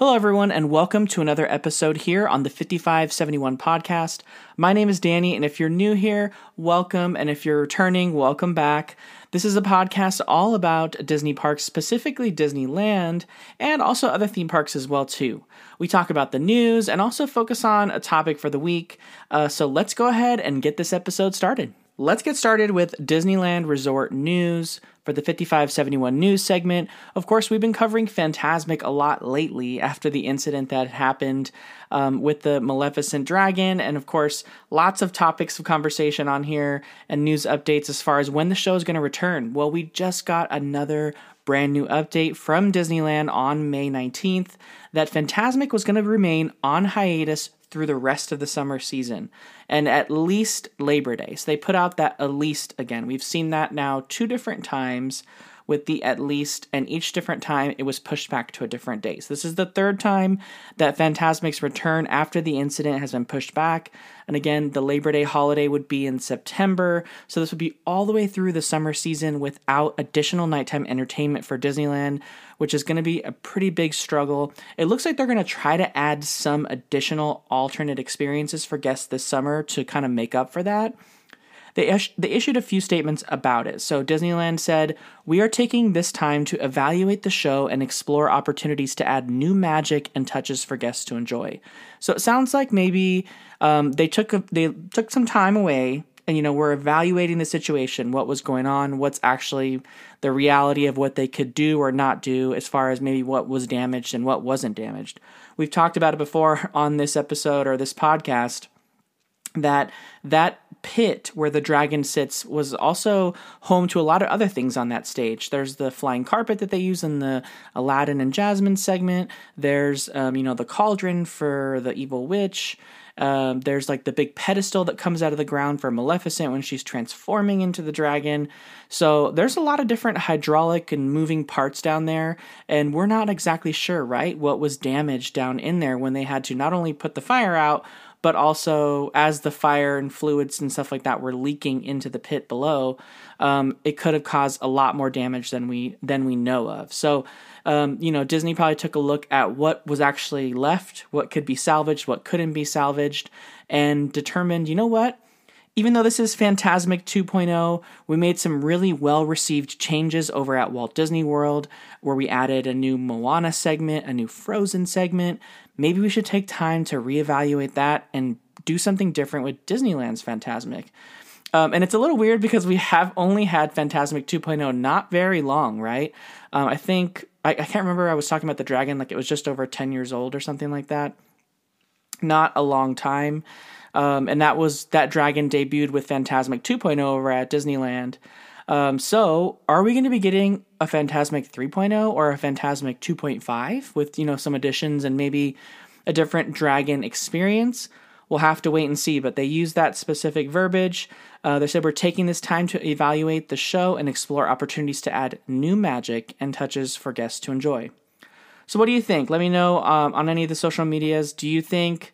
Hello, everyone, and welcome to another episode here on the 5571 podcast. My name is Danny, and if you're new here, welcome. And if you're returning, welcome back. This is a podcast all about Disney parks, specifically Disneyland, and also other theme parks as well too. We talk about the news and also focus on a topic for the week. Uh, so let's go ahead and get this episode started. Let's get started with Disneyland Resort news for the 5571 news segment. Of course, we've been covering Fantasmic a lot lately after the incident that happened um, with the Maleficent Dragon, and of course, lots of topics of conversation on here and news updates as far as when the show is going to return. Well, we just got another brand new update from Disneyland on May 19th that Fantasmic was going to remain on hiatus through the rest of the summer season and at least Labor Day. So they put out that at least again. We've seen that now two different times with the at least, and each different time it was pushed back to a different date. So this is the third time that Fantasmic's return after the incident has been pushed back. And again, the Labor Day holiday would be in September. So this would be all the way through the summer season without additional nighttime entertainment for Disneyland, which is going to be a pretty big struggle. It looks like they're going to try to add some additional alternate experiences for guests this summer to kind of make up for that. They, is- they issued a few statements about it. So Disneyland said, We are taking this time to evaluate the show and explore opportunities to add new magic and touches for guests to enjoy. So it sounds like maybe um, they took a, they took some time away and you know we're evaluating the situation what was going on what's actually the reality of what they could do or not do as far as maybe what was damaged and what wasn't damaged we've talked about it before on this episode or this podcast that that pit where the dragon sits was also home to a lot of other things on that stage. There's the flying carpet that they use in the Aladdin and Jasmine segment. There's um, you know the cauldron for the evil witch. Um, there's like the big pedestal that comes out of the ground for Maleficent when she's transforming into the dragon. So there's a lot of different hydraulic and moving parts down there, and we're not exactly sure, right, what was damaged down in there when they had to not only put the fire out, but also as the fire and fluids and stuff like that were leaking into the pit below, um, it could have caused a lot more damage than we than we know of. So, um, you know, Disney probably took a look at what was actually left, what could be salvaged, what couldn't be salvaged, and determined, you know what. Even though this is Fantasmic 2.0, we made some really well received changes over at Walt Disney World, where we added a new Moana segment, a new Frozen segment, maybe we should take time to reevaluate that and do something different with Disneyland's Fantasmic. Um, and it's a little weird because we have only had Fantasmic 2.0 not very long, right? Um, I think, I, I, can't remember, I was talking about the dragon, like it was just over 10 years old or something like that. Not a long time. Um, and that was, that dragon debuted with Fantasmic 2.0 over at Disneyland. Um, so, are we going to be getting a Fantasmic 3.0 or a Fantasmic 2.5 with you know some additions and maybe a different dragon experience? We'll have to wait and see. But they use that specific verbiage. Uh, they said we're taking this time to evaluate the show and explore opportunities to add new magic and touches for guests to enjoy. So, what do you think? Let me know um, on any of the social medias. Do you think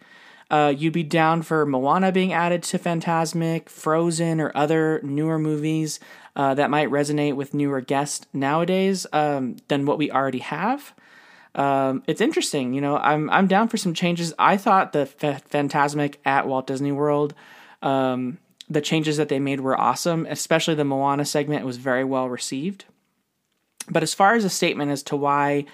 uh, you'd be down for Moana being added to Fantasmic, Frozen, or other newer movies uh, that might resonate with newer guests nowadays um, than what we already have. Um, it's interesting, you know. I'm I'm down for some changes. I thought the F- Fantasmic at Walt Disney World, um, the changes that they made were awesome. Especially the Moana segment was very well received. But as far as a statement as to why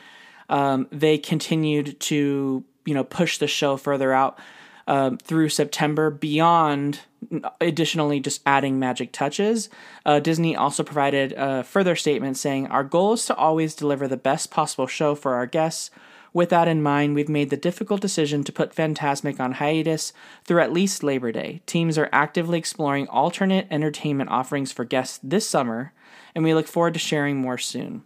um, they continued to you know push the show further out, um, through September beyond additionally just adding magic touches. Uh, Disney also provided a further statement saying, Our goal is to always deliver the best possible show for our guests. With that in mind, we've made the difficult decision to put Fantasmic on hiatus through at least Labor Day. Teams are actively exploring alternate entertainment offerings for guests this summer, and we look forward to sharing more soon.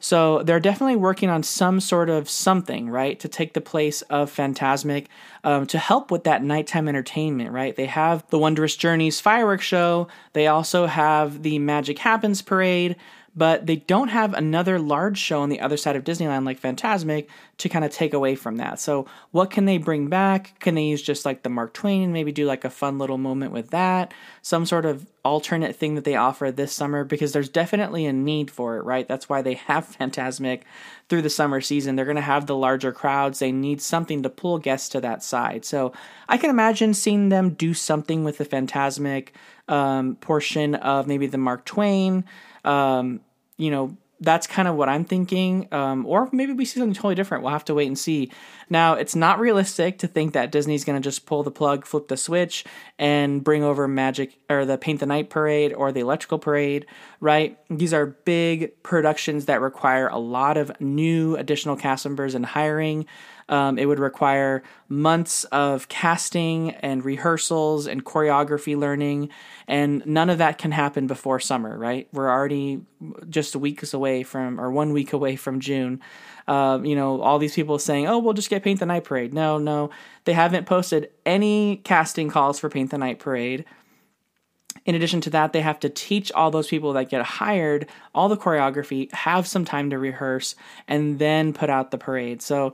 So they're definitely working on some sort of something, right, to take the place of Fantasmic um, to help with that nighttime entertainment, right? They have the Wondrous Journeys fireworks show, they also have the Magic Happens parade. But they don't have another large show on the other side of Disneyland like Fantasmic to kind of take away from that. So, what can they bring back? Can they use just like the Mark Twain and maybe do like a fun little moment with that? Some sort of alternate thing that they offer this summer because there's definitely a need for it, right? That's why they have Fantasmic through the summer season. They're going to have the larger crowds. They need something to pull guests to that side. So, I can imagine seeing them do something with the Fantasmic um, portion of maybe the Mark Twain. Um, you know, that's kind of what I'm thinking. Um, or maybe we see something totally different. We'll have to wait and see. Now, it's not realistic to think that Disney's going to just pull the plug, flip the switch, and bring over Magic or the Paint the Night Parade or the Electrical Parade, right? These are big productions that require a lot of new additional cast members and hiring. Um, it would require months of casting and rehearsals and choreography learning, and none of that can happen before summer, right? We're already just weeks away from, or one week away from June. Uh, you know, all these people saying, oh, we'll just get Paint the Night Parade. No, no. They haven't posted any casting calls for Paint the Night Parade. In addition to that, they have to teach all those people that get hired all the choreography, have some time to rehearse, and then put out the parade. So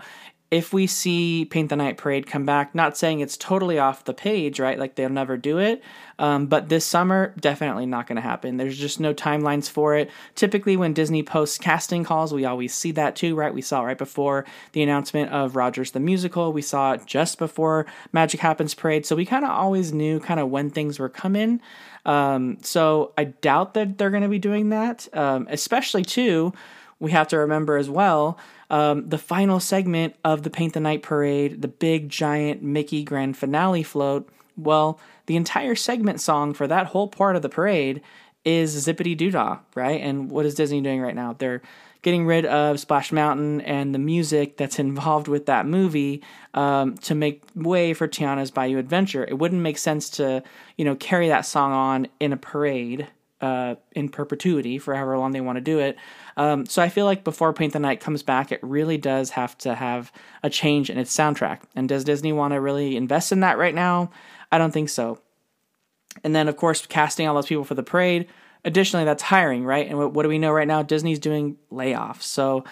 if we see Paint the Night Parade come back, not saying it's totally off the page, right? Like they'll never do it. Um, but this summer, definitely not going to happen. There's just no timelines for it. Typically, when Disney posts casting calls, we always see that too, right? We saw right before the announcement of Rogers the Musical. We saw it just before Magic Happens Parade. So we kind of always knew kind of when things were coming. Um, so I doubt that they're going to be doing that, um, especially too. We have to remember as well um, the final segment of the Paint the Night Parade, the big giant Mickey grand finale float, well, the entire segment song for that whole part of the parade is Zippity Doo Dah, right? And what is Disney doing right now? They're getting rid of Splash Mountain and the music that's involved with that movie um, to make way for Tiana's Bayou Adventure. It wouldn't make sense to, you know, carry that song on in a parade uh, in perpetuity for however long they want to do it. Um, so I feel like before Paint the Night comes back, it really does have to have a change in its soundtrack. And does Disney want to really invest in that right now? I don't think so. And then, of course, casting all those people for the parade. Additionally, that's hiring, right? And what, what do we know right now? Disney's doing layoffs. So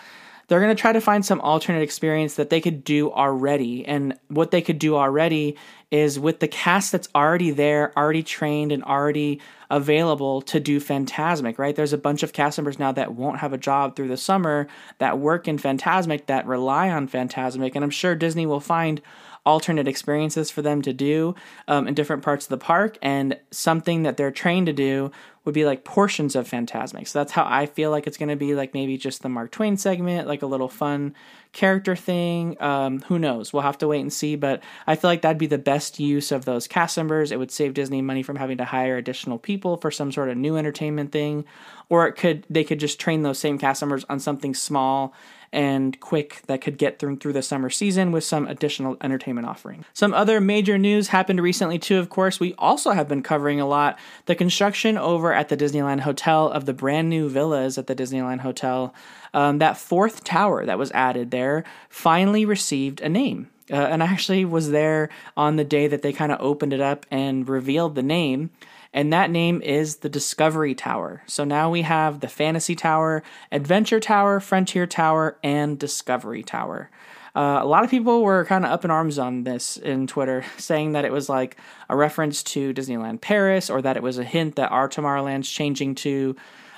they're going to try to find some alternate experience that they could do already. And what they could do already is with the cast that's already there, already trained, and already available to do Fantasmic, right? There's a bunch of cast members now that won't have a job through the summer that work in Fantasmic that rely on Fantasmic. And I'm sure Disney will find alternate experiences for them to do um, in different parts of the park. And something that they're trained to do would be like portions of Fantasmic. So that's how I feel like it's going to be like maybe just the Mark Twain segment, like a little fun character thing. Um, who knows? We'll have to wait and see. But I feel like that'd be the best use of those cast members. It would save Disney money from having to hire additional people for some sort of new entertainment thing, or it could they could just train those same cast members on something small and quick that could get through through the summer season with some additional entertainment offering. Some other major news happened recently too, of course. We also have been covering a lot the construction over at the Disneyland Hotel of the brand new villas at the Disneyland Hotel. Um, that fourth tower that was added there finally received a name. Uh, and I actually was there on the day that they kind of opened it up and revealed the name and that name is the Discovery Tower. So now we have the Fantasy Tower, Adventure Tower, Frontier Tower, and Discovery Tower. Uh, a lot of people were kind of up in arms on this in Twitter, saying that it was like a reference to Disneyland Paris, or that it was a hint that our Tomorrowland's changing to,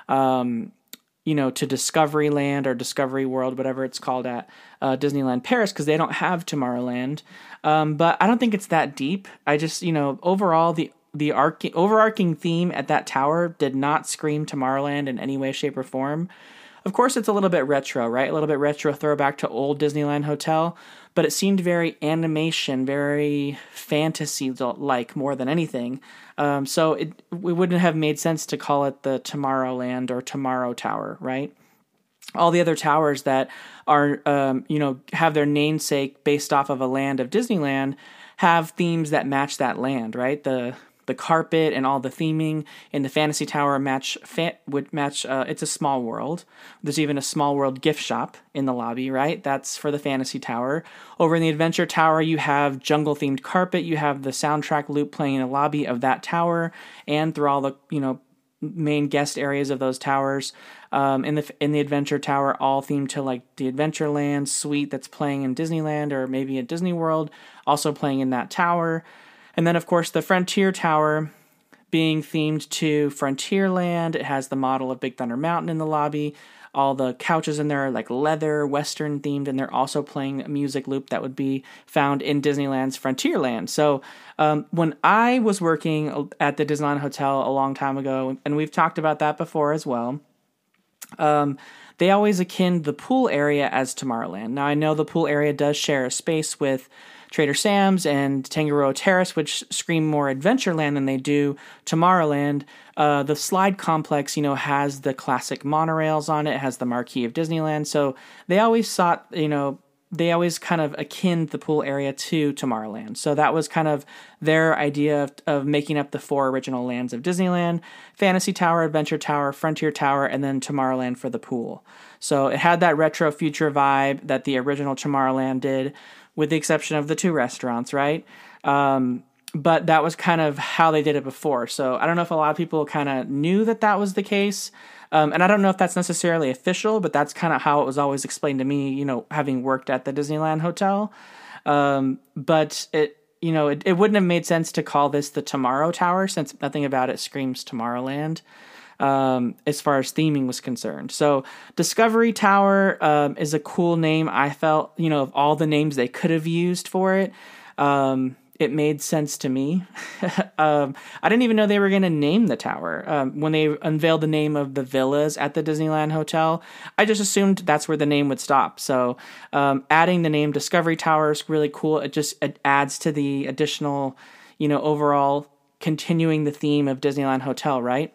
um, you know, to Discovery Land or Discovery World, whatever it's called at uh, Disneyland Paris, because they don't have Tomorrowland. Um, but I don't think it's that deep. I just, you know, overall the the arc- overarching theme at that tower did not scream Tomorrowland in any way, shape, or form. Of course, it's a little bit retro, right? A little bit retro throwback to old Disneyland Hotel, but it seemed very animation, very fantasy like more than anything. Um, so it, it wouldn't have made sense to call it the Tomorrowland or Tomorrow Tower, right? all the other towers that are um, you know have their namesake based off of a land of Disneyland have themes that match that land, right? The the carpet and all the theming in the fantasy tower match fa- would match uh, it's a small world there's even a small world gift shop in the lobby right that's for the fantasy tower over in the adventure tower you have jungle themed carpet you have the soundtrack loop playing in the lobby of that tower and through all the you know main guest areas of those towers. Um, in the in the Adventure Tower, all themed to like the Adventureland suite that's playing in Disneyland or maybe at Disney World, also playing in that tower. And then, of course, the Frontier Tower being themed to Frontierland. It has the model of Big Thunder Mountain in the lobby. All the couches in there are like leather, Western themed, and they're also playing a music loop that would be found in Disneyland's Frontierland. So, um, when I was working at the Disneyland Hotel a long time ago, and we've talked about that before as well, um, they always akin the pool area as Tomorrowland. Now, I know the pool area does share a space with Trader Sam's and Tangaroa Terrace, which scream more Adventureland than they do Tomorrowland. Uh, the slide complex, you know, has the classic monorails on it, has the marquee of Disneyland. So they always sought, you know, they always kind of akin the pool area to Tomorrowland. So that was kind of their idea of, of, making up the four original lands of Disneyland Fantasy Tower, Adventure Tower, Frontier Tower, and then Tomorrowland for the pool. So it had that retro future vibe that the original Tomorrowland did with the exception of the two restaurants, right? Um, but that was kind of how they did it before. So I don't know if a lot of people kind of knew that that was the case. Um, and I don't know if that's necessarily official, but that's kind of how it was always explained to me, you know, having worked at the Disneyland Hotel. Um, but it, you know, it, it wouldn't have made sense to call this the Tomorrow Tower since nothing about it screams Tomorrowland um, as far as theming was concerned. So Discovery Tower um, is a cool name. I felt, you know, of all the names they could have used for it, um, it made sense to me. Um, I didn't even know they were going to name the tower. Um, when they unveiled the name of the villas at the Disneyland Hotel, I just assumed that's where the name would stop. So um, adding the name Discovery Tower is really cool. It just it adds to the additional, you know, overall continuing the theme of Disneyland Hotel, right?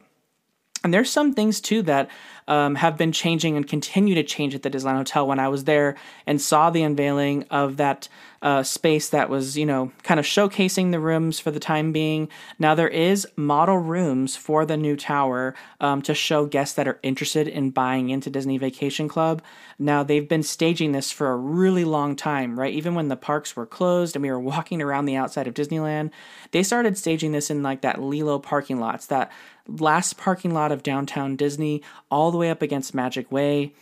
And there's some things too that um, have been changing and continue to change at the Disneyland Hotel. When I was there and saw the unveiling of that uh, space that was, you know, kind of showcasing the rooms for the time being. Now there is model rooms for the new tower um, to show guests that are interested in buying into Disney Vacation Club. Now they've been staging this for a really long time, right? Even when the parks were closed and we were walking around the outside of Disneyland, they started staging this in like that Lilo parking lots, that last parking lot of downtown Disney, all the way up against Magic Way.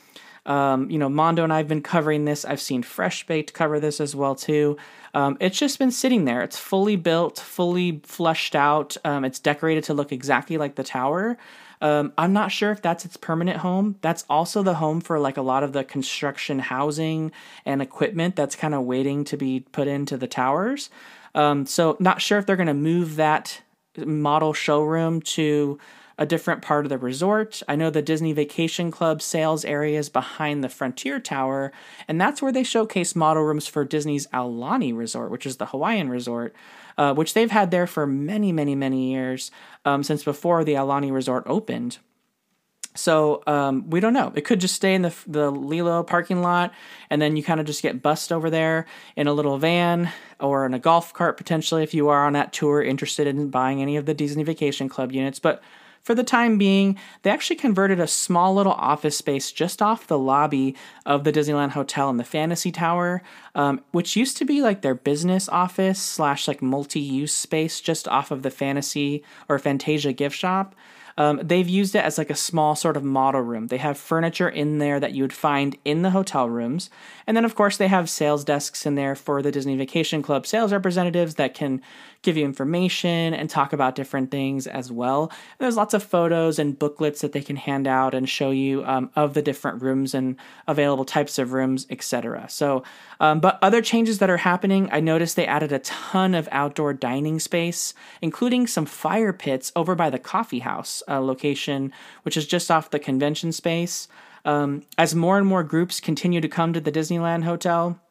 Um, you know, Mondo and I have been covering this. I've seen Fresh Baked cover this as well too. Um, it's just been sitting there. It's fully built, fully flushed out. Um, it's decorated to look exactly like the tower. Um, I'm not sure if that's its permanent home. That's also the home for like a lot of the construction housing and equipment that's kind of waiting to be put into the towers. Um, so not sure if they're going to move that model showroom to a different part of the resort. I know the Disney Vacation Club sales area is behind the Frontier Tower, and that's where they showcase model rooms for Disney's Aulani Resort, which is the Hawaiian resort, uh, which they've had there for many, many, many years um, since before the Aulani Resort opened. So um, we don't know. It could just stay in the the Lilo parking lot, and then you kind of just get bussed over there in a little van or in a golf cart potentially if you are on that tour interested in buying any of the Disney Vacation Club units. But for the time being, they actually converted a small little office space just off the lobby of the Disneyland Hotel in the Fantasy Tower, um, which used to be like their business office slash like multi use space just off of the Fantasy or Fantasia gift shop. Um, they've used it as like a small sort of model room. They have furniture in there that you would find in the hotel rooms. And then, of course, they have sales desks in there for the Disney Vacation Club sales representatives that can give you information and talk about different things as well. And there's lots of photos and booklets that they can hand out and show you um, of the different rooms and available types of rooms, etc. So, um, but other changes that are happening, I noticed they added a ton of outdoor dining space, including some fire pits over by the coffee house uh, location, which is just off the convention space. Um, as more and more groups continue to come to the Disneyland Hotel,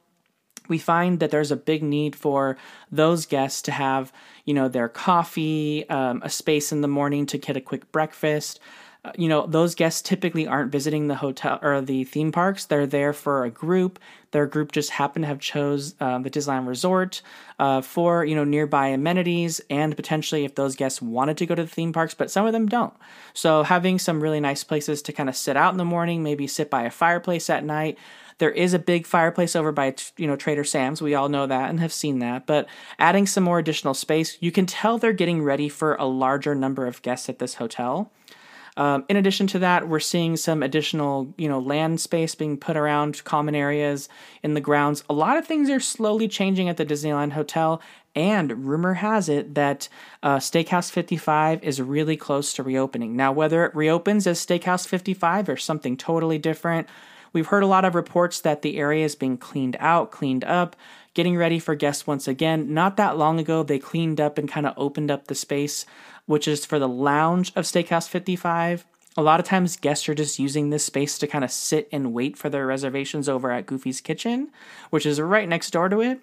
we find that there's a big need for those guests to have, you know, their coffee, um, a space in the morning to get a quick breakfast. Uh, you know, those guests typically aren't visiting the hotel or the theme parks. They're there for a group. Their group just happened to have chose um, the Disneyland Resort uh, for you know nearby amenities and potentially if those guests wanted to go to the theme parks, but some of them don't. So having some really nice places to kind of sit out in the morning, maybe sit by a fireplace at night. There is a big fireplace over by you know Trader Sam's. We all know that and have seen that. But adding some more additional space, you can tell they're getting ready for a larger number of guests at this hotel. Um, in addition to that, we're seeing some additional, you know, land space being put around common areas in the grounds. A lot of things are slowly changing at the Disneyland Hotel, and rumor has it that uh, Steakhouse 55 is really close to reopening. Now, whether it reopens as Steakhouse 55 or something totally different, we've heard a lot of reports that the area is being cleaned out, cleaned up, getting ready for guests once again. Not that long ago, they cleaned up and kind of opened up the space which is for the lounge of Steakhouse 55. A lot of times, guests are just using this space to kind of sit and wait for their reservations over at Goofy's Kitchen, which is right next door to it.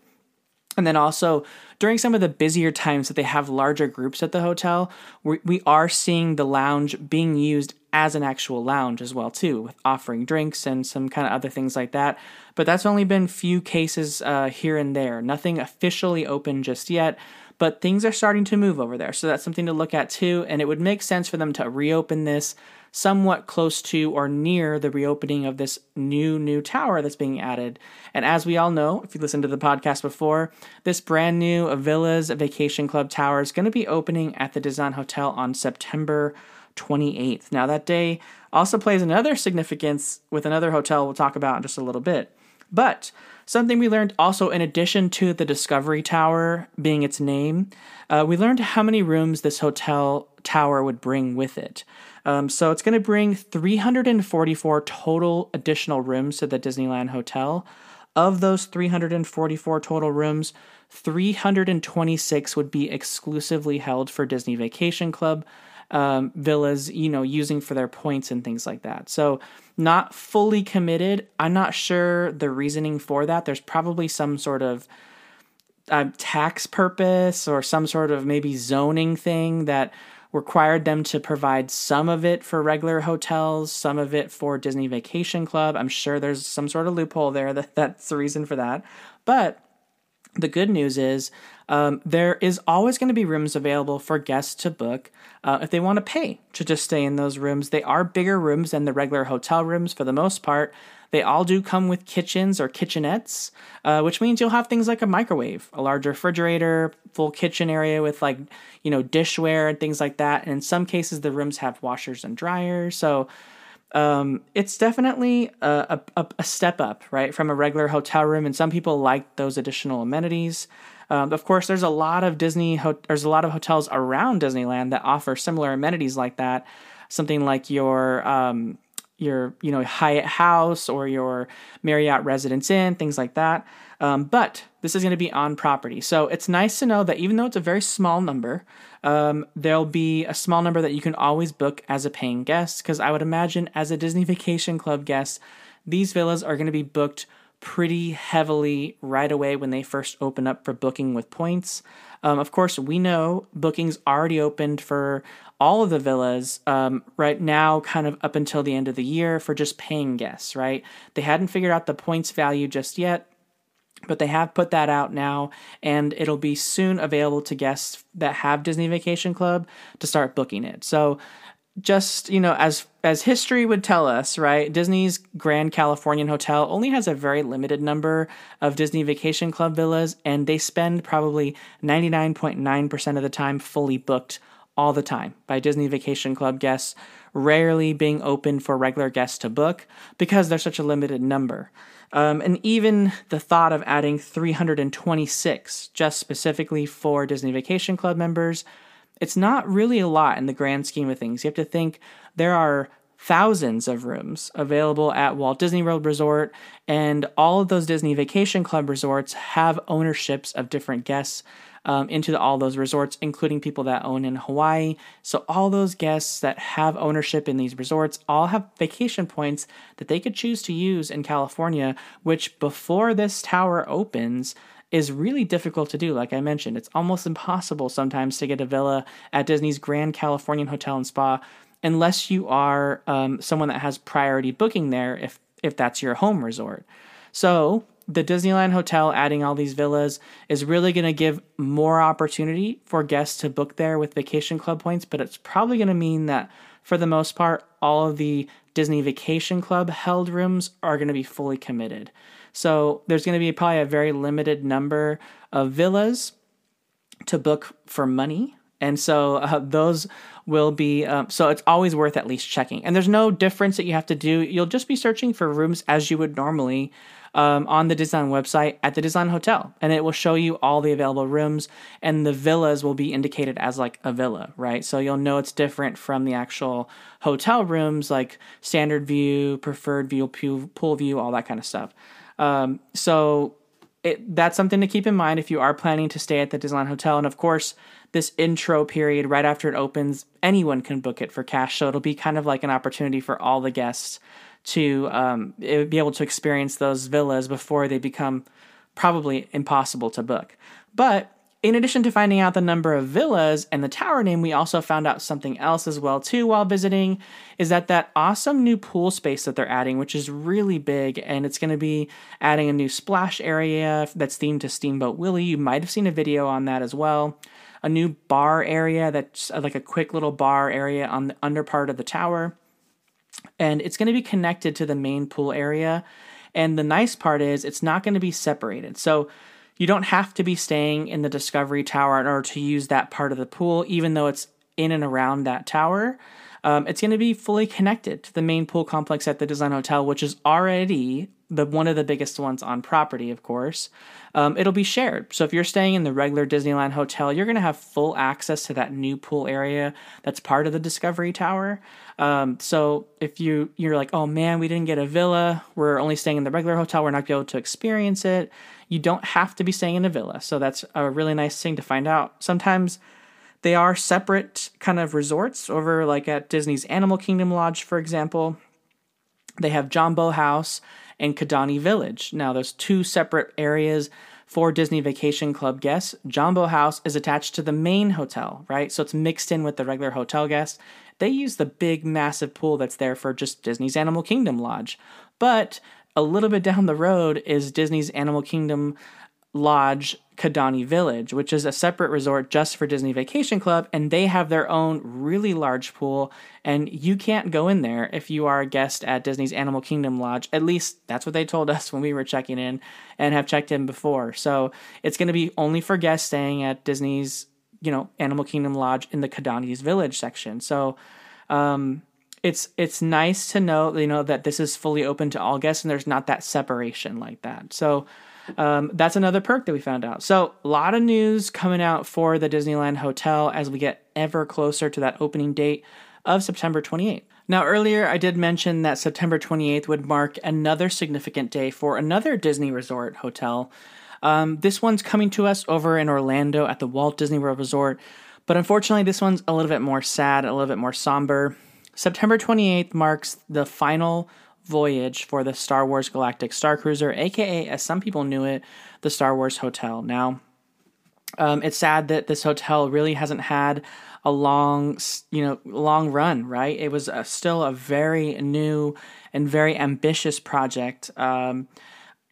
And then also, during some of the busier times that they have larger groups at the hotel, we, we are seeing the lounge being used as an actual lounge as well too, with offering drinks and some kind of other things like that. But that's only been few cases uh, here and there. Nothing officially open just yet but things are starting to move over there. So that's something to look at too. And it would make sense for them to reopen this somewhat close to or near the reopening of this new, new tower that's being added. And as we all know, if you listened to the podcast before, this brand new Villas Vacation Club tower is going to be opening at the Disneyland Hotel on September 28th. Now, that day also plays another significance with another hotel we'll talk about in just a little bit. But Something we learned also, in addition to the Discovery Tower being its name, uh, we learned how many rooms this hotel tower would bring with it. Um, so it's going to bring 344 total additional rooms to the Disneyland Hotel. Of those 344 total rooms, 326 would be exclusively held for Disney Vacation Club um, villas, you know, using for their points and things like that. So not fully committed. I'm not sure the reasoning for that. There's probably some sort of uh, tax purpose or some sort of maybe zoning thing that required them to provide some of it for regular hotels, some of it for Disney Vacation Club. I'm sure there's some sort of loophole there that that's the reason for that. But the good news is um, there is always going to be rooms available for guests to book uh, if they want to pay to just stay in those rooms. They are bigger rooms than the regular hotel rooms for the most part. They all do come with kitchens or kitchenettes, uh, which means you'll have things like a microwave, a large refrigerator, full kitchen area with like, you know, dishware and things like that. And in some cases, the rooms have washers and dryers. So um, it's definitely a, a, a, step up, right, from a regular hotel room. And some people like those additional amenities. Um, of course, there's a lot of Disney. Ho- there's a lot of hotels around Disneyland that offer similar amenities like that. Something like your um, your you know Hyatt House or your Marriott Residence Inn, things like that. Um, but this is going to be on property, so it's nice to know that even though it's a very small number, um, there'll be a small number that you can always book as a paying guest. Because I would imagine as a Disney Vacation Club guest, these villas are going to be booked pretty heavily right away when they first open up for booking with points. Um, of course, we know bookings already opened for all of the villas um, right now, kind of up until the end of the year for just paying guests, right? They hadn't figured out the points value just yet. But they have put that out now, and it'll be soon available to guests that have Disney Vacation Club to start booking it. So just you know as as history would tell us right disney's grand californian hotel only has a very limited number of disney vacation club villas and they spend probably 99.9% of the time fully booked all the time by disney vacation club guests rarely being open for regular guests to book because there's such a limited number. Um, and even the thought of adding 326 just specifically for disney vacation club members it's not really a lot in the grand scheme of things. You have to think there are thousands of rooms available at Walt Disney World Resort, and all of those Disney Vacation Club resorts have ownerships of different guests um, into the, all those resorts, including people that own in Hawaii. So, all those guests that have ownership in these resorts all have vacation points that they could choose to use in California, which before this tower opens, is really difficult to do. Like I mentioned, it's almost impossible sometimes to get a villa at Disney's Grand Californian Hotel and Spa unless you are um, someone that has priority booking there if if that's your home resort. So the Disneyland Hotel adding all these villas is really going to give more opportunity for guests to book there with vacation club points, but it's probably going to mean that for the most part, all of the Disney Vacation Club held rooms are going to be fully committed. So there's going to be probably a very limited number of villas to book for money And so uh, those will be, um, so it's always worth at least checking. And there's no difference that you have to do. You'll just be searching for rooms as you would normally um, on the Disneyland website at the Disneyland Hotel, and it will show you all the available rooms, and the villas will be indicated as like a villa, right? So you'll know it's different from the actual hotel rooms, like standard view, preferred view, pool view, all that kind of stuff. Um, so it, that's something to keep in mind if you are planning to stay at the Disneyland Hotel, and of course this intro period right after it opens, anyone can book it for cash. So it'll be kind of like an opportunity for all the guests to um, be able to experience those villas before they become probably impossible to book. But in addition to finding out the number of villas and the tower name, we also found out something else as well too while visiting is that that awesome new pool space that they're adding, which is really big and it's going to be adding a new splash area that's themed to Steamboat Willie. You might have seen a video on that as well. A new bar area that's like a quick little bar area on the under part of the tower and it's going to be connected to the main pool area. And the nice part is it's not going to be separated. So you don't have to be staying in the Discovery Tower in order to use that part of the pool, even though it's in and around that tower. Um, it's going to be fully connected to the main pool complex at the Disneyland Hotel, which is already the one of the biggest ones on property, of course. Um, it'll be shared. So if you're staying in the regular Disneyland hotel, you're going to have full access to that new pool area that's part of the Discovery Tower. Um, so if you you're like, oh man, we didn't get a villa, we're only staying in the regular hotel, we're not be able to experience it. You don't have to be staying in a villa. So that's a really nice thing to find out. Sometimes they are separate kind of resorts over like at Disney's Animal Kingdom Lodge, for example. They have Jambo House and Kidani Village. Now, there's two separate areas for Disney Vacation Club guests. Jambo House is attached to the main hotel, right? So it's mixed in with the regular hotel guests. They use the big, massive pool that's there for just Disney's Animal Kingdom Lodge. But a little bit down the road is Disney's Animal Kingdom Lodge Kidani Village, which is a separate resort just for Disney Vacation Club, and they have their own really large pool. And you can't go in there if you are a guest at Disney's Animal Kingdom Lodge. At least that's what they told us when we were checking in and have checked in before. So it's going to be only for guests staying at Disney's, you know, Animal Kingdom Lodge in the Kidani's Village section. So, um, it's it's nice to know you know that this is fully open to all guests and there's not that separation like that. So um, that's another perk that we found out. So, a lot of news coming out for the Disneyland Hotel as we get ever closer to that opening date of September 28th. Now, earlier I did mention that September 28th would mark another significant day for another Disney Resort hotel. Um, this one's coming to us over in Orlando at the Walt Disney World Resort, but unfortunately, this one's a little bit more sad, a little bit more somber. September 28th marks the final voyage for the Star Wars Galactic Star Cruiser, aka, as some people knew it, the Star Wars Hotel. Now, um, it's sad that this hotel really hasn't had a long, you know, long run. Right? It was a, still a very new and very ambitious project. Um,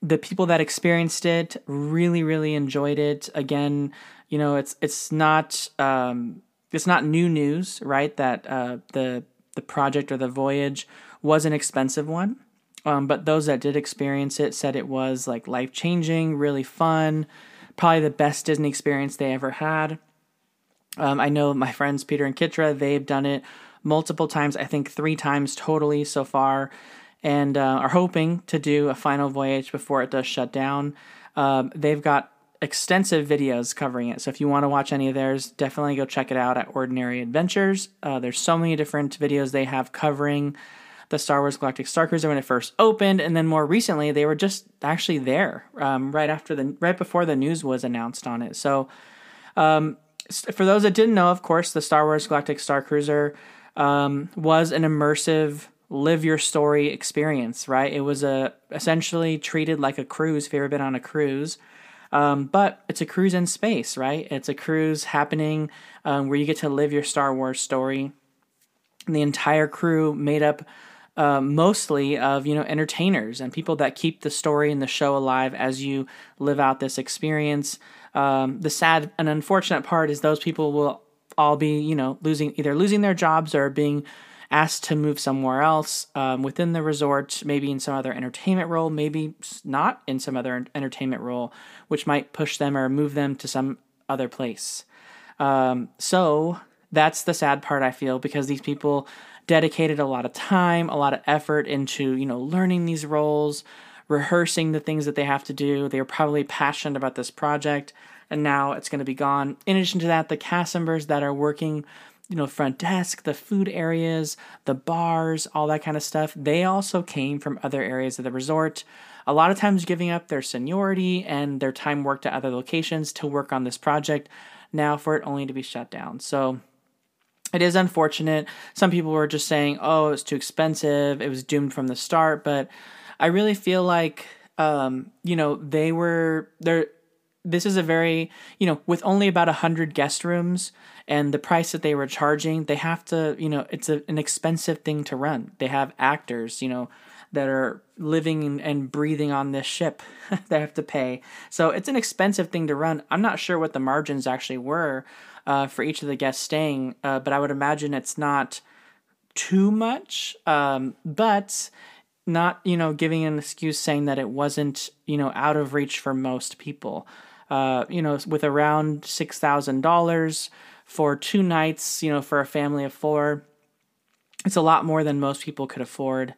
the people that experienced it really, really enjoyed it. Again, you know, it's it's not um, it's not new news, right? That uh, the the project or the voyage was an expensive one. Um, but those that did experience it said it was like life changing, really fun, probably the best Disney experience they ever had. Um, I know my friends Peter and Kitra, they've done it multiple times, I think three times totally so far, and uh, are hoping to do a final voyage before it does shut down. Um, they've got extensive videos covering it. So if you want to watch any of theirs, definitely go check it out at Ordinary Adventures. Uh, there's so many different videos they have covering the Star Wars Galactic Star Cruiser when it first opened, and then more recently they were just actually there um, right after the right before the news was announced on it. So, um, for those that didn't know, of course, the Star Wars Galactic Star Cruiser um, was an immersive live your story experience. Right, it was a essentially treated like a cruise. If you ever been on a cruise. Um, but it's a cruise in space, right? It's a cruise happening um, where you get to live your Star Wars story. And the entire crew made up uh, mostly of you know entertainers and people that keep the story and the show alive as you live out this experience. Um, the sad and unfortunate part is those people will all be you know losing either losing their jobs or being asked to move somewhere else um, within the resort, maybe in some other entertainment role, maybe not in some other entertainment role, which might push them or move them to some other place. Um, so that's the sad part I feel because these people dedicated a lot of time, a lot of effort into, you know, learning these roles, rehearsing the things that they have to do. They were probably passionate about this project and now it's going to be gone. In addition to that, the cast members that are working, you know, front desk, the food areas, the bars, all that kind of stuff, they also came from other areas of the resort. A lot of times giving up their seniority and their time worked at other locations to work on this project, now for it only to be shut down. So it is unfortunate. Some people were just saying, oh, it's too expensive, it was doomed from the start, but I really feel like um, you know, they were there this is a very you know with only about a hundred guest rooms and the price that they were charging they have to you know it's a, an expensive thing to run. They have actors you know that are living and breathing on this ship they have to pay. So it's an expensive thing to run. I'm not sure what the margins actually were uh, for each of the guests staying uh, but i would imagine it's not too much um, but not you know giving an excuse saying that it wasn't you know out of reach for most people uh, you know, with around six thousand dollars for two nights, you know, for a family of four. It's a lot more than most people could afford.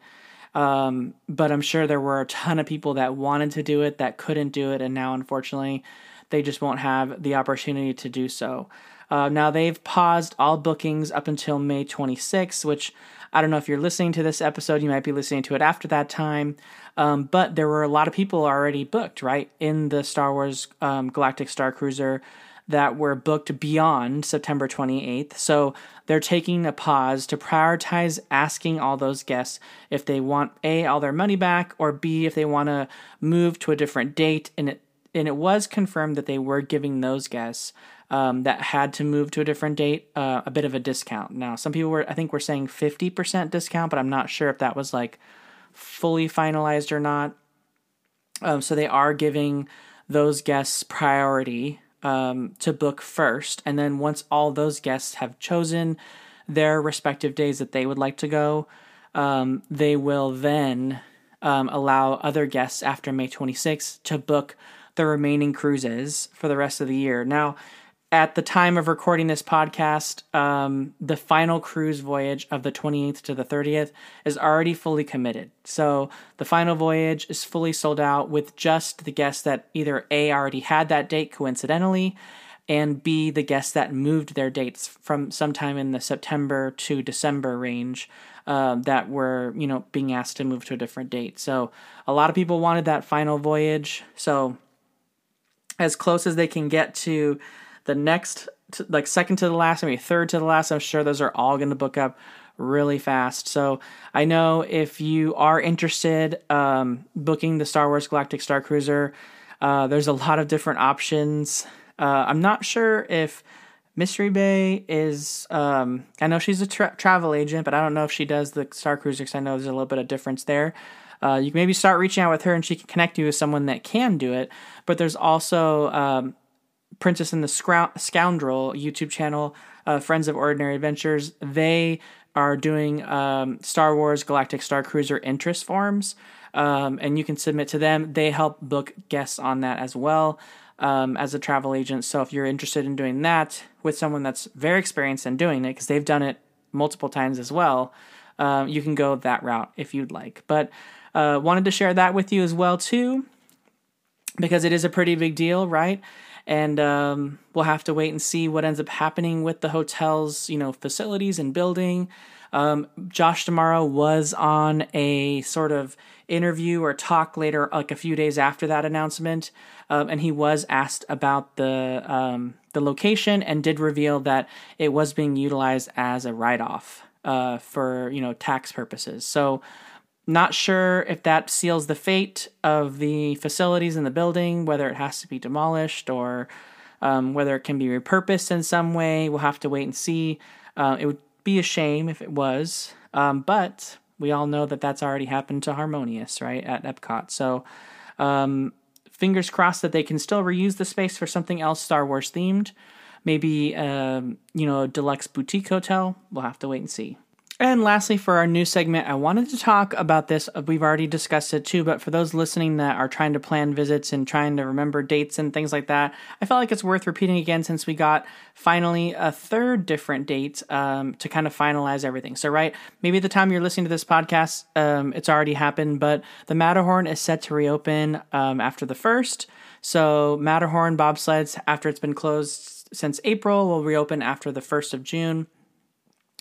Um, but I'm sure there were a ton of people that wanted to do it that couldn't do it, and now unfortunately, they just won't have the opportunity to do so. Uh, now they've paused all bookings up until May 26, which I don't know if you're listening to this episode, you might be listening to it after that time. Um, but there were a lot of people already booked, right, in the Star Wars um, Galactic Star Cruiser that were booked beyond September 28th. So they're taking a pause to prioritize asking all those guests if they want A, all their money back, or B, if they want to move to a different date. And it, and it was confirmed that they were giving those guests um, that had to move to a different date uh, a bit of a discount. Now, some people were, I think, were saying 50% discount, but I'm not sure if that was like fully finalized or not. Um, so they are giving those guests priority um, to book first. And then once all those guests have chosen their respective days that they would like to go, um, they will then um, allow other guests after May 26th to book the remaining cruises for the rest of the year. Now, at the time of recording this podcast, um, the final cruise voyage of the 28th to the 30th is already fully committed. So the final voyage is fully sold out with just the guests that either A, already had that date coincidentally, and B, the guests that moved their dates from sometime in the September to December range uh, that were, you know, being asked to move to a different date. So a lot of people wanted that final voyage. So as close as they can get to the next, like second to the last, maybe third to the last, I'm sure those are all going to book up really fast. So I know if you are interested um, booking the Star Wars Galactic Star Cruiser, uh, there's a lot of different options. Uh, I'm not sure if Mystery Bay is. Um, I know she's a tra- travel agent, but I don't know if she does the Star Cruiser because I know there's a little bit of difference there. Uh, you can maybe start reaching out with her, and she can connect you with someone that can do it. But there's also um, Princess and the Scoundrel YouTube channel, uh, Friends of Ordinary Adventures, they are doing um, Star Wars Galactic Star Cruiser interest forms, um, and you can submit to them. They help book guests on that as well um, as a travel agent. So if you're interested in doing that with someone that's very experienced in doing it, because they've done it multiple times as well, um, you can go that route if you'd like. But uh, wanted to share that with you as well too, because it is a pretty big deal, right? And um, we'll have to wait and see what ends up happening with the hotel's you know facilities and building. Um, Josh D'Amaro was on a sort of interview or talk later, like a few days after that announcement, um, and he was asked about the um, the location and did reveal that it was being utilized as a write off uh, for you know tax purposes. So not sure if that seals the fate of the facilities in the building, whether it has to be demolished or um, whether it can be repurposed in some way. We'll have to wait and see. Uh, it would be a shame if it was, um, but we all know that that's already happened to Harmonious, right, at Epcot. So, um, fingers crossed that they can still reuse the space for something else Star Wars themed. Maybe, um, you know, a deluxe boutique hotel. We'll have to wait and see. And lastly, for our new segment, I wanted to talk about this. We've already discussed it too, but for those listening that are trying to plan visits and trying to remember dates and things like that, I felt like it's worth repeating again since we got finally a third different date um, to kind of finalize everything. So, right, maybe the time you're listening to this podcast, um, it's already happened, but the Matterhorn is set to reopen um, after the first. So, Matterhorn bobsleds, after it's been closed since April, will reopen after the 1st of June.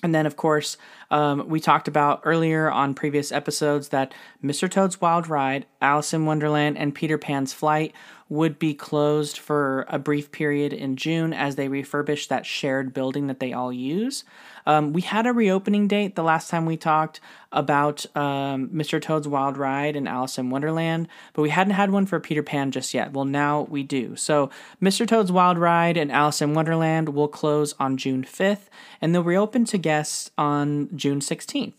And then, of course, um, we talked about earlier on previous episodes that Mr. Toad's Wild Ride, Alice in Wonderland, and Peter Pan's Flight would be closed for a brief period in June as they refurbish that shared building that they all use. Um, we had a reopening date the last time we talked about um, Mr. Toad's Wild Ride and Alice in Wonderland, but we hadn't had one for Peter Pan just yet. Well, now we do. So, Mr. Toad's Wild Ride and Alice in Wonderland will close on June 5th, and they'll reopen to guests on June 16th.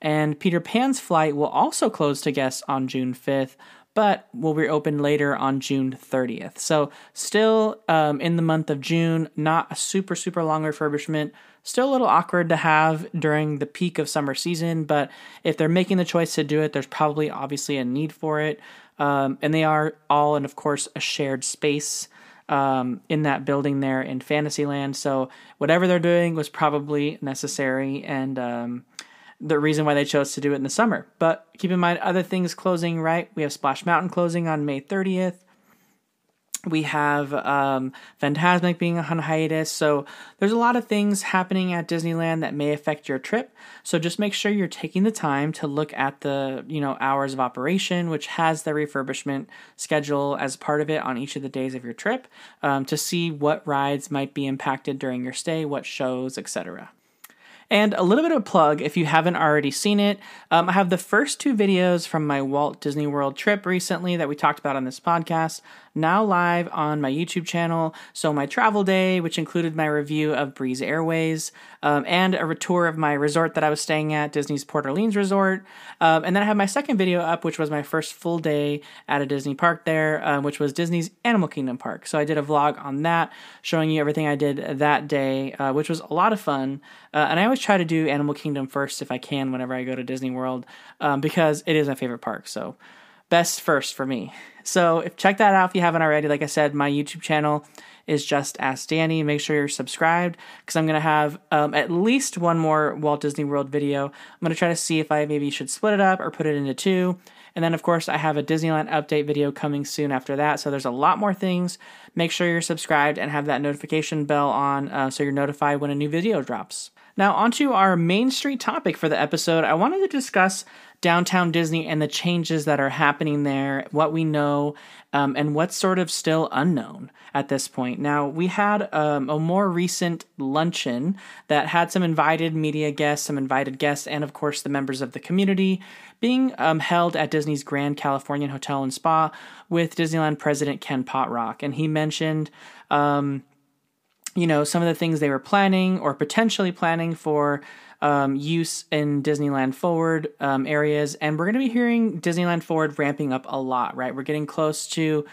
And Peter Pan's flight will also close to guests on June 5th, but will reopen later on June 30th. So, still um, in the month of June, not a super, super long refurbishment. Still a little awkward to have during the peak of summer season, but if they're making the choice to do it, there's probably obviously a need for it. Um, and they are all, and of course, a shared space um, in that building there in Fantasyland. So, whatever they're doing was probably necessary and um, the reason why they chose to do it in the summer. But keep in mind, other things closing, right? We have Splash Mountain closing on May 30th. We have um, Fantasmic being on hiatus. So there's a lot of things happening at Disneyland that may affect your trip. So just make sure you're taking the time to look at the you know hours of operation, which has the refurbishment schedule as part of it on each of the days of your trip, um, to see what rides might be impacted during your stay, what shows, etc. And a little bit of a plug if you haven't already seen it. Um, I have the first two videos from my Walt Disney World trip recently that we talked about on this podcast now live on my YouTube channel. So, my travel day, which included my review of Breeze Airways um, and a tour of my resort that I was staying at, Disney's Port Orleans Resort. Um, and then I have my second video up, which was my first full day at a Disney park there, um, which was Disney's Animal Kingdom Park. So, I did a vlog on that, showing you everything I did that day, uh, which was a lot of fun. Uh, and I always try to do Animal Kingdom first if I can whenever I go to Disney World um, because it is my favorite park. So, best first for me. So if check that out if you haven't already. Like I said, my YouTube channel is just ask Danny. Make sure you're subscribed because I'm gonna have um, at least one more Walt Disney World video. I'm gonna try to see if I maybe should split it up or put it into two. And then, of course, I have a Disneyland update video coming soon after that. So there's a lot more things. Make sure you're subscribed and have that notification bell on uh, so you're notified when a new video drops. Now, onto our Main Street topic for the episode. I wanted to discuss downtown Disney and the changes that are happening there, what we know, um, and what's sort of still unknown at this point. Now, we had um, a more recent luncheon that had some invited media guests, some invited guests, and of course the members of the community being um, held at Disney's Grand Californian Hotel and Spa with Disneyland President Ken Potrock. And he mentioned um, you know, some of the things they were planning or potentially planning for um, use in Disneyland Forward um, areas. And we're going to be hearing Disneyland Forward ramping up a lot, right? We're getting close to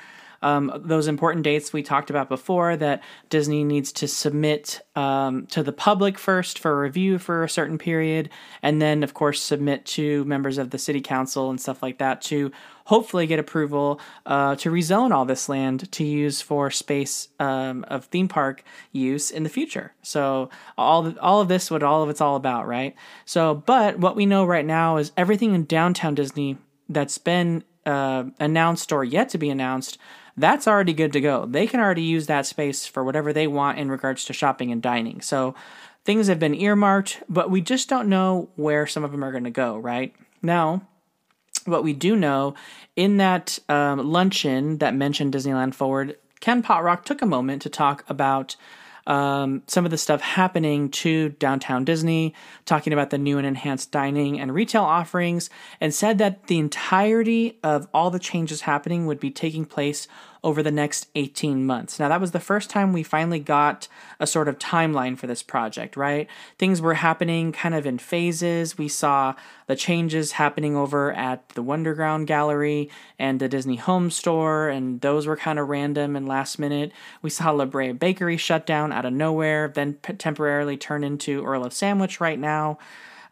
um, those important dates we talked about before that Disney needs to submit um, to the public first for review for a certain period, and then, of course, submit to members of the city council and stuff like that to hopefully get approval uh, to rezone all this land to use for space um, of theme park use in the future. So all all of this, what all of it's all about, right? So, but what we know right now is everything in downtown Disney that's been uh, announced or yet to be announced that's already good to go. They can already use that space for whatever they want in regards to shopping and dining. So things have been earmarked, but we just don't know where some of them are going to go, right? Now, what we do know in that um, luncheon that mentioned Disneyland Forward, Ken Potrock took a moment to talk about um, some of the stuff happening to downtown Disney, talking about the new and enhanced dining and retail offerings, and said that the entirety of all the changes happening would be taking place over the next 18 months. Now, that was the first time we finally got a sort of timeline for this project, right? Things were happening kind of in phases. We saw the changes happening over at the Wonderground Gallery and the Disney Home Store, and those were kind of random and last minute. We saw La Brea Bakery shut down out of nowhere, then temporarily turn into Earl of Sandwich right now.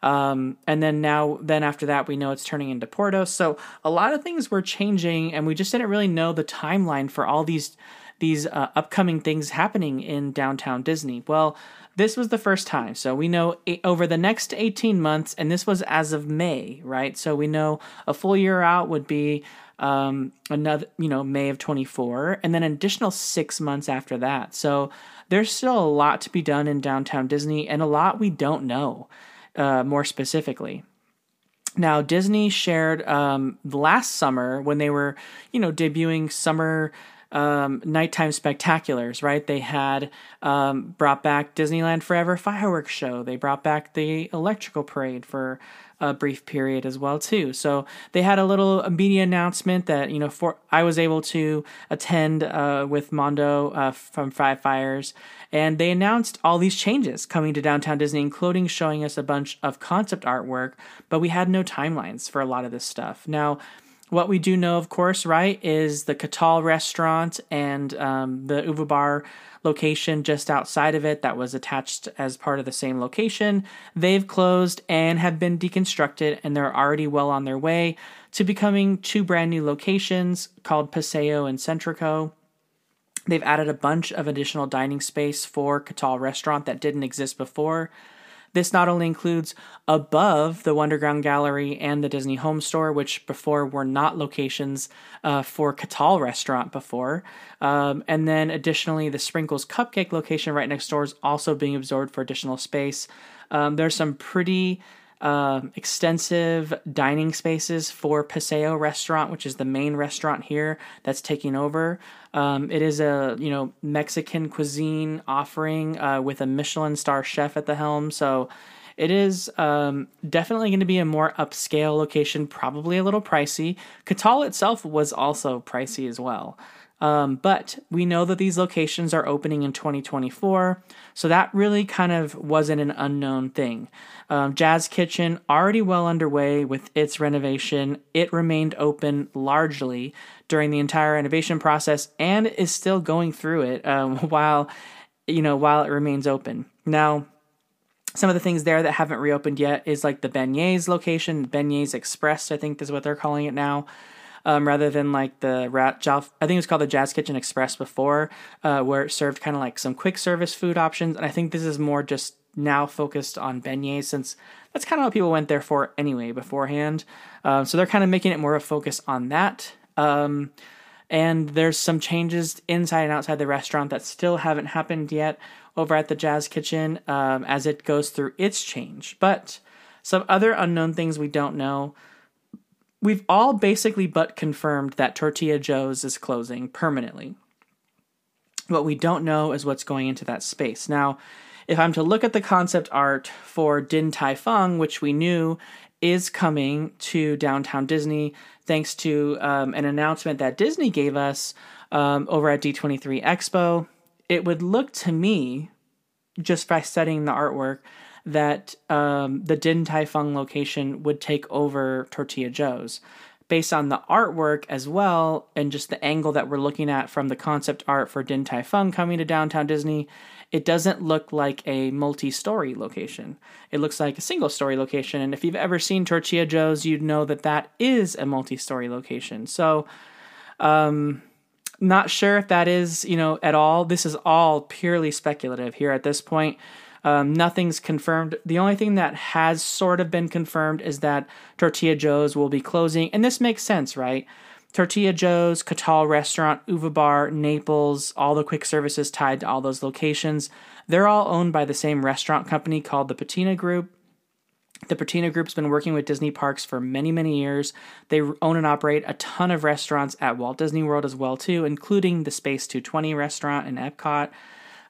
Um, and then now, then after that, we know it's turning into Porto. So a lot of things were changing, and we just didn't really know the timeline for all these these uh, upcoming things happening in downtown Disney. Well, this was the first time. So we know eight, over the next 18 months, and this was as of May, right? So we know a full year out would be um, another, you know, May of 24, and then an additional six months after that. So there's still a lot to be done in downtown Disney, and a lot we don't know uh, more specifically. Now, Disney shared um, last summer when they were, you know, debuting summer um, nighttime spectaculars, right? They had um, brought back Disneyland Forever fireworks show. They brought back the electrical parade for a brief period as well too. So they had a little media announcement that you know for I was able to attend uh, with Mondo uh, from Five Fires, and they announced all these changes coming to downtown Disney, including showing us a bunch of concept artwork. But we had no timelines for a lot of this stuff. Now what we do know, of course, right, is the Catal restaurant and um, the Uva Bar location just outside of it that was attached as part of the same location. They've closed and have been deconstructed, and they're already well on their way to becoming two brand new locations called Paseo and Centrico. They've added a bunch of additional dining space for Catal restaurant that didn't exist before. This not only includes above the Wonderground Gallery and the Disney Home Store, which before were not locations uh, for Catal Restaurant before, um, and then additionally the Sprinkles Cupcake location right next door is also being absorbed for additional space. Um, there's some pretty uh, extensive dining spaces for Paseo Restaurant, which is the main restaurant here that's taking over. Um, it is a you know Mexican cuisine offering uh, with a Michelin star chef at the helm, so it is um, definitely going to be a more upscale location, probably a little pricey. Catal itself was also pricey as well. Um, but we know that these locations are opening in 2024, so that really kind of wasn't an unknown thing. Um, Jazz Kitchen already well underway with its renovation. It remained open largely during the entire renovation process and is still going through it um, while you know while it remains open. Now, some of the things there that haven't reopened yet is like the beignets location, beignets express, I think is what they're calling it now um, rather than like the rat. I think it was called the Jazz Kitchen Express before, uh, where it served kind of like some quick service food options. And I think this is more just now focused on beignets since that's kind of what people went there for anyway beforehand. Um, so they're kind of making it more of a focus on that. Um, and there's some changes inside and outside the restaurant that still haven't happened yet over at the Jazz Kitchen um, as it goes through its change. But some other unknown things we don't know we've all basically but confirmed that Tortilla Joe's is closing permanently. What we don't know is what's going into that space. Now, if I'm to look at the concept art for Din Tai Fung, which we knew is coming to downtown Disney, thanks to um, an announcement that Disney gave us um, over at D23 Expo, it would look to me, just by studying the artwork, that um, the Din Tai Fung location would take over Tortilla Joe's. Based on the artwork as well, and just the angle that we're looking at from the concept art for Din Tai Fung coming to downtown Disney, it doesn't look like a multi story location. It looks like a single story location. And if you've ever seen Tortilla Joe's, you'd know that that is a multi story location. So, um, not sure if that is, you know, at all. This is all purely speculative here at this point. Um, nothing's confirmed. The only thing that has sort of been confirmed is that Tortilla Joe's will be closing, and this makes sense, right? Tortilla Joe's, Catal Restaurant, Uva Bar, Naples, all the quick services tied to all those locations. They're all owned by the same restaurant company called the Patina Group. The Patina Group's been working with Disney parks for many, many years. They own and operate a ton of restaurants at Walt Disney World as well too, including the Space 220 restaurant in Epcot.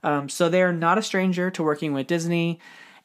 Um, so they're not a stranger to working with Disney.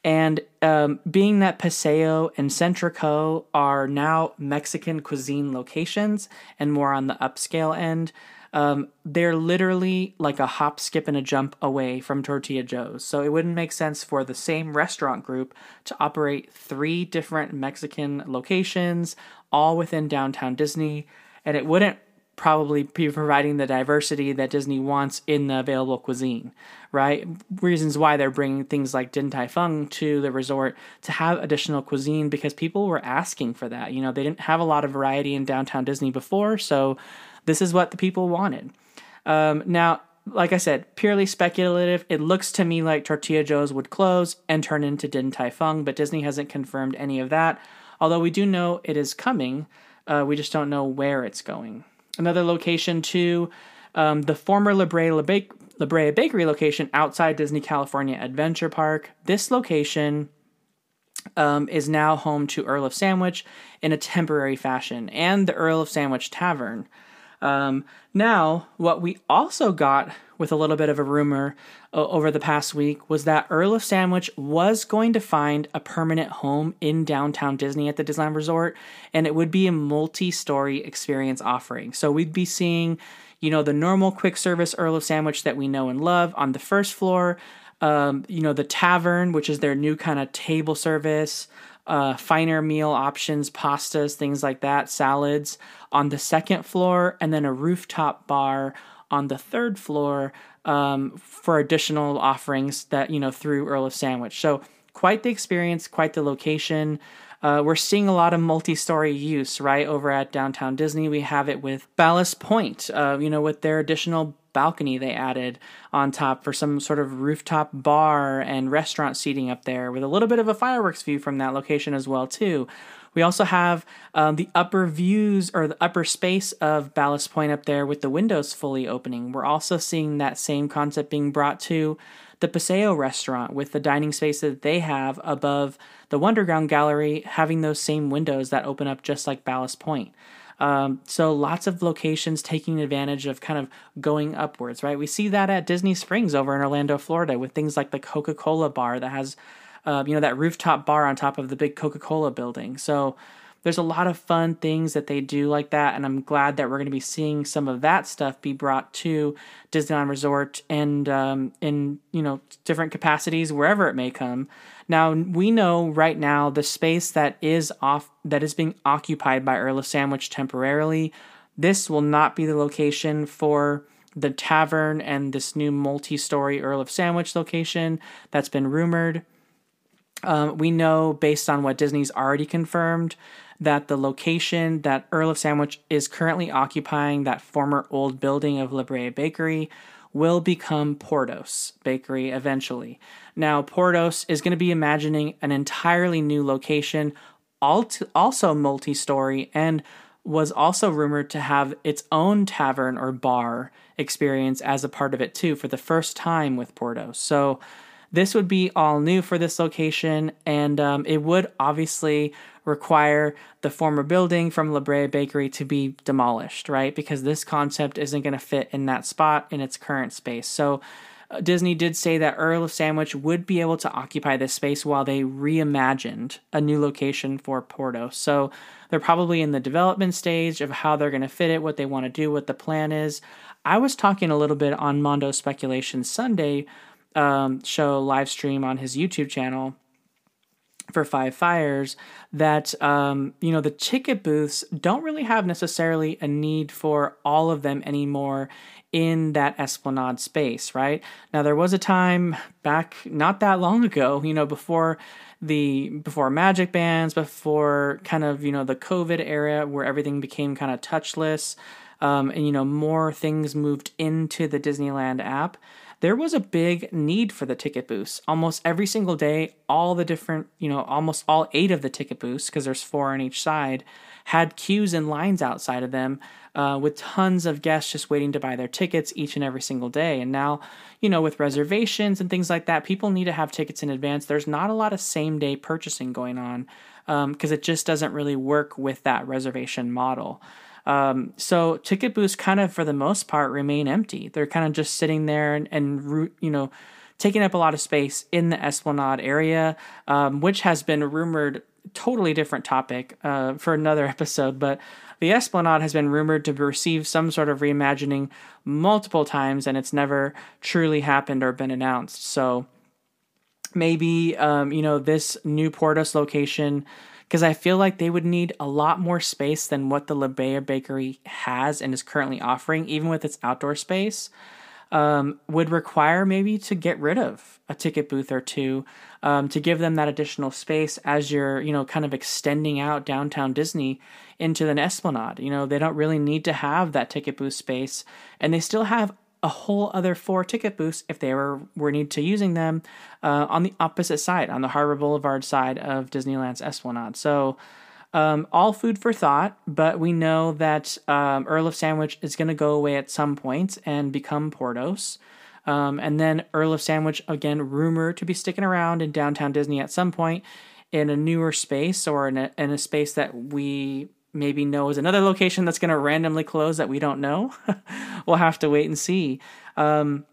And um, being that Paseo and Centrico are now Mexican cuisine locations and more on the upscale end, um, they're literally like a hop, skip, and a jump away from Tortilla Joe's. So it wouldn't make sense for the same restaurant group to operate three different Mexican locations, all within downtown Disney. And it wouldn't probably be providing the diversity that Disney wants in the available cuisine, right? Reasons why they're bringing things like Din Tai Fung to the resort to have additional cuisine because people were asking for that. You know, they didn't have a lot of variety in downtown Disney before, so this is what the people wanted. Um, now, like I said, purely speculative. It looks to me like Tortilla Joe's would close and turn into Din Tai Fung, but Disney hasn't confirmed any of that. Although we do know it is coming, uh, we just don't know where it's going. Another location, too, um, the former La Brea, La, ba- La Brea Bakery location outside Disney California Adventure Park. This location um, is now home to Earl of Sandwich in a temporary fashion and the Earl of Sandwich Tavern. Um, now, what we also got with a little bit of a rumor over the past week was that Earl of Sandwich was going to find a permanent home in downtown Disney at the Disneyland Resort, and it would be a multi story experience offering. So we'd be seeing, you know, the normal quick service Earl of Sandwich that we know and love on the first floor. Um, you know, the tavern, which is their new kind of table service uh, finer meal options, pastas, things like that, salads on the second floor, and then a rooftop bar on the third floor um, for additional offerings that, you know, through Earl of Sandwich. So, quite the experience, quite the location. Uh, we're seeing a lot of multi-story use right over at downtown Disney. We have it with Ballast Point, uh, you know, with their additional balcony they added on top for some sort of rooftop bar and restaurant seating up there with a little bit of a fireworks view from that location as well too. We also have um, the upper views or the upper space of Ballast Point up there with the windows fully opening. We're also seeing that same concept being brought to the Paseo restaurant with the dining space that they have above the Wonderground Gallery, having those same windows that open up just like Ballast Point. Um, so lots of locations taking advantage of kind of going upwards, right? We see that at Disney Springs over in Orlando, Florida, with things like the Coca Cola bar that has, uh, you know, that rooftop bar on top of the big Coca Cola building. So there's a lot of fun things that they do like that, and I'm glad that we're going to be seeing some of that stuff be brought to Disneyland Resort and um, in you know different capacities wherever it may come. Now we know right now the space that is off that is being occupied by Earl of Sandwich temporarily. This will not be the location for the tavern and this new multi-story Earl of Sandwich location that's been rumored. Um, we know based on what Disney's already confirmed that the location that Earl of Sandwich is currently occupying, that former old building of La Brea Bakery, will become Porto's Bakery eventually. Now, Porto's is going to be imagining an entirely new location, also multi story, and was also rumored to have its own tavern or bar experience as a part of it too for the first time with Porto's. So, this would be all new for this location, and um, it would obviously require the former building from La Brea Bakery to be demolished, right? Because this concept isn't going to fit in that spot in its current space. So uh, Disney did say that Earl of Sandwich would be able to occupy this space while they reimagined a new location for Porto. So they're probably in the development stage of how they're going to fit it, what they want to do, what the plan is. I was talking a little bit on Mondo Speculation Sunday um, show live stream on his YouTube channel for Five Fires that um, you know the ticket booths don't really have necessarily a need for all of them anymore in that esplanade space right? Now there was a time back not that long ago you know before the before magic bands before kind of you know the covid era where everything became kind of touchless um, and you know more things moved into the disneyland app there was a big need for the ticket booths. Almost every single day, all the different, you know, almost all eight of the ticket booths, because there's four on each side, had queues and lines outside of them uh, with tons of guests just waiting to buy their tickets each and every single day. And now, you know, with reservations and things like that, people need to have tickets in advance. There's not a lot of same day purchasing going on because um, it just doesn't really work with that reservation model. Um, so ticket booths kind of for the most part remain empty. They're kind of just sitting there and, and you know taking up a lot of space in the Esplanade area, um, which has been rumored totally different topic uh, for another episode, but the Esplanade has been rumored to receive some sort of reimagining multiple times, and it's never truly happened or been announced. So maybe um, you know this new Porto's location because I feel like they would need a lot more space than what the La Brea Bakery has and is currently offering, even with its outdoor space. Um, would require maybe to get rid of a ticket booth or two um, to give them that additional space as you're, you know, kind of extending out downtown Disney into the Esplanade. You know, they don't really need to have that ticket booth space, and they still have a whole other four ticket booths if they were were need to using them uh, on the opposite side, on the Harbor Boulevard side of Disneyland's Esplanade. So. Um, all food for thought, but we know that um, Earl of Sandwich is going to go away at some point and become Porto's. Um, and then Earl of Sandwich, again, rumored to be sticking around in downtown Disney at some point in a newer space or in a, in a space that we maybe knows another location that's going to randomly close that we don't know. we'll have to wait and see. Um,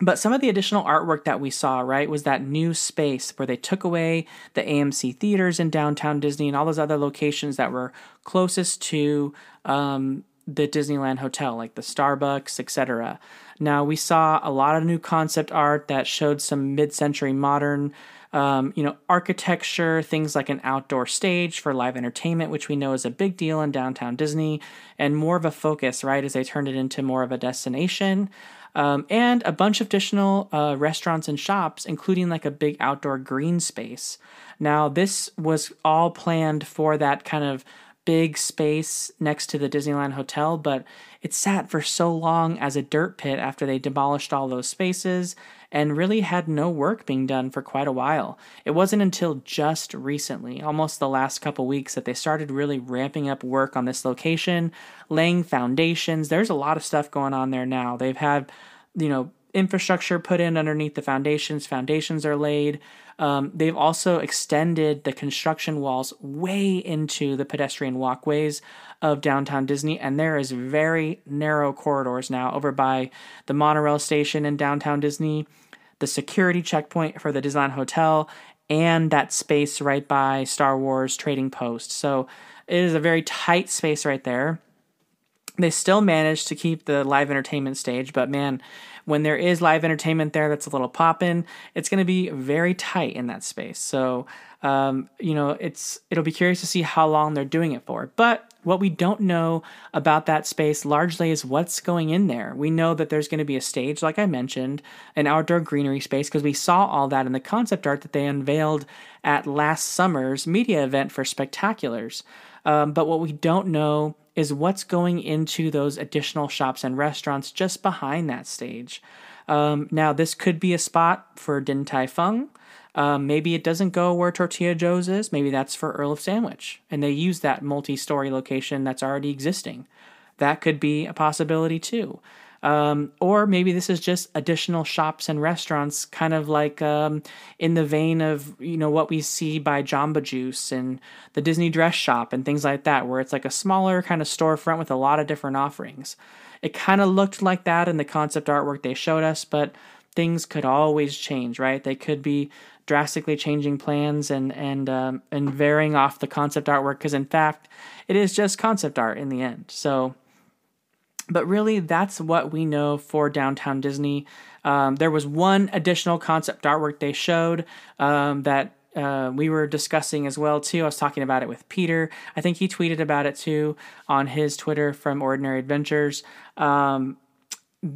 but some of the additional artwork that we saw, right, was that new space where they took away the AMC theaters in downtown Disney and all those other locations that were closest to um, the Disneyland Hotel, like the Starbucks, etc. Now we saw a lot of new concept art that showed some mid-century modern um, you know, architecture, things like an outdoor stage for live entertainment, which we know is a big deal in downtown Disney, and more of a focus, right, as they turned it into more of a destination. Um, and a bunch of additional uh, restaurants and shops, including like a big outdoor green space. Now, this was all planned for that kind of big space next to the Disneyland Hotel, but it sat for so long as a dirt pit after they demolished all those spaces and really had no work being done for quite a while. It wasn't until just recently, almost the last couple weeks, that they started really ramping up work on this location, laying foundations. There's a lot of stuff going on there now. They've had, you know, infrastructure put in underneath the foundations, foundations are laid. Um, they've also extended the construction walls way into the pedestrian walkways of downtown Disney, and there is very narrow corridors now over by the monorail station in downtown Disney, the security checkpoint for the Disneyland Hotel, and that space right by Star Wars Trading Post. So it is a very tight space right there. They still managed to keep the live entertainment stage, but man, when there is live entertainment there that's a little poppin', it's going to be very tight in that space. So, um, you know, it's it'll be curious to see how long they're doing it for. But what we don't know about that space largely is what's going in there. We know that there's going to be a stage, like I mentioned, an outdoor greenery space, because we saw all that in the concept art that they unveiled at last summer's media event for Spectaculars. Um, but what we don't know is what's going into those additional shops and restaurants just behind that stage. Um, now, this could be a spot for Din Tai Fung. Um, maybe it doesn't go where Tortilla Joe's is. Maybe that's for Earl of Sandwich. And they use that multi story location that's already existing. That could be a possibility too. Um, or maybe this is just additional shops and restaurants, kind of like um, in the vein of you know what we see by Jamba Juice and the Disney Dress Shop and things like that, where it's like a smaller kind of storefront with a lot of different offerings. It kind of looked like that in the concept artwork they showed us, but things could always change, right? They could be drastically changing plans and and um, and varying off the concept artwork because in fact it is just concept art in the end. So but really, that's what we know for Downtown Disney. Um, there was one additional concept artwork they showed um, that uh, we were discussing as well too. I was talking about it with Peter. I think he tweeted about it too on his Twitter from Ordinary Adventures. Um,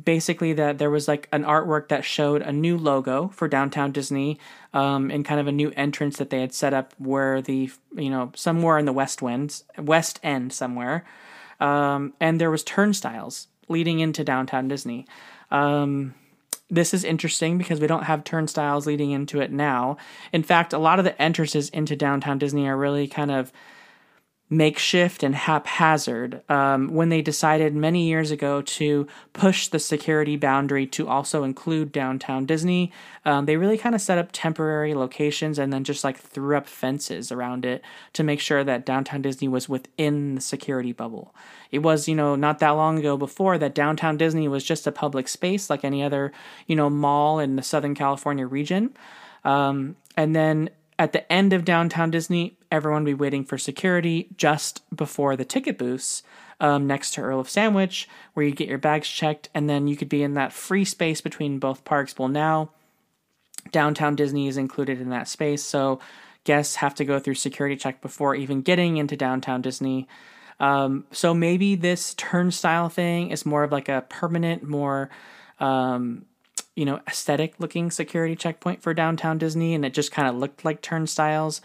basically, that there was like an artwork that showed a new logo for Downtown Disney um, and kind of a new entrance that they had set up where the you know somewhere in the west winds west end somewhere um, and there was turnstiles leading into downtown Disney. Um, this is interesting because we don't have turnstiles leading into it now. In fact, a lot of the entrances into downtown Disney are really kind of makeshift and haphazard um, when they decided many years ago to push the security boundary to also include downtown Disney. Um, they really kind of set up temporary locations and then just like threw up fences around it to make sure that downtown Disney was within the security bubble. It was, you know, not that long ago before that downtown Disney was just a public space like any other, you know, mall in the Southern California region. Um, and then at the end of downtown Disney, everyone would be waiting for security just before the ticket booths um, next to Earl of Sandwich, where you get your bags checked, and then you could be in that free space between both parks. Well, now downtown Disney is included in that space, so guests have to go through security check before even getting into downtown Disney. Um, so maybe this turnstile thing is more of like a permanent, more um, you know, aesthetic looking security checkpoint for downtown Disney, and it just kind of looked like turnstiles.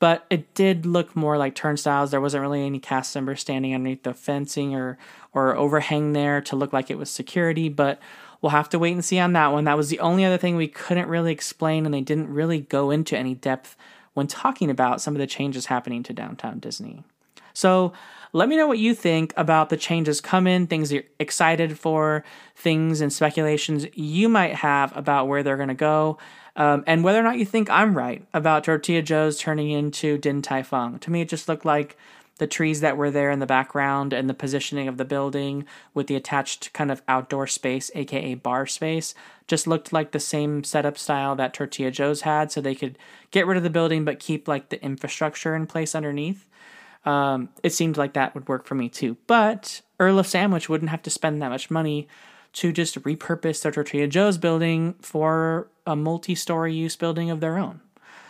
But it did look more like turnstiles. There wasn't really any cast members standing underneath the fencing or or overhang there to look like it was security. But we'll have to wait and see on that one. That was the only other thing we couldn't really explain, and they didn't really go into any depth when talking about some of the changes happening to downtown Disney. So let me know what you think about the changes coming, things you're excited for, things and speculations you might have about where they're going to go, um, and whether or not you think I'm right about Tortilla Joe's turning into Din Tai Fung. To me, it just looked like the trees that were there in the background and the positioning of the building with the attached kind of outdoor space, aka bar space, just looked like the same setup style that Tortilla Joe's had, so they could get rid of the building but keep like the infrastructure in place underneath. Um, it seemed like that would work for me too. But Earl of Sandwich wouldn't have to spend that much money to just repurpose their Tortilla Joe's building for a multi story use building of their own.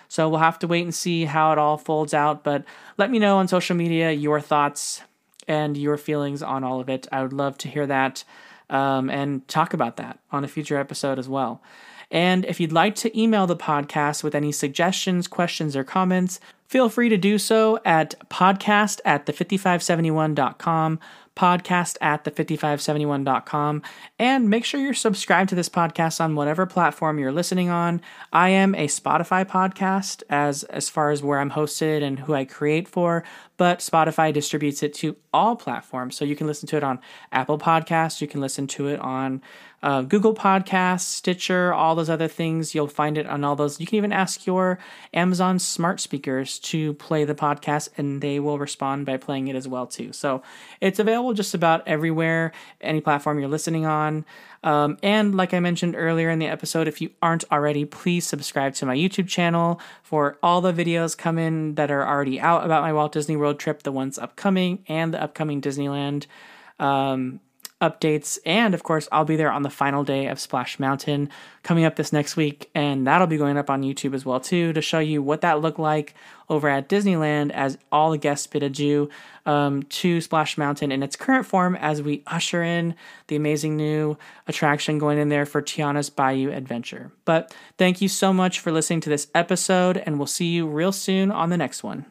So we'll have to wait and see how it all folds out. But let me know on social media your thoughts and your feelings on all of it. I would love to hear that um, and talk about that on a future episode as well. And if you'd like to email the podcast with any suggestions, questions, or comments, feel free to do so at podcast at the5571.com podcast at the5571.com and make sure you're subscribed to this podcast on whatever platform you're listening on. I am a Spotify podcast as as far as where I'm hosted and who I create for, but Spotify distributes it to all platforms. So you can listen to it on Apple Podcasts, you can listen to it on uh, Google Podcasts, Stitcher, all those other things. You'll find it on all those. You can even ask your Amazon smart speakers to play the podcast, and they will respond by playing it as well too. So it's available just about everywhere, any platform you're listening on. Um, and like I mentioned earlier in the episode, if you aren't already, please subscribe to my YouTube channel for all the videos coming that are already out about my Walt Disney World trip, the ones upcoming, and the upcoming Disneyland. Um, updates. And of course, I'll be there on the final day of Splash Mountain coming up this next week. And that'll be going up on YouTube as well, too, to show you what that looked like over at Disneyland as all the guests bid adieu um, to Splash Mountain in its current form as we usher in the amazing new attraction going in there for Tiana's Bayou Adventure. But thank you so much for listening to this episode, and we'll see you real soon on the next one.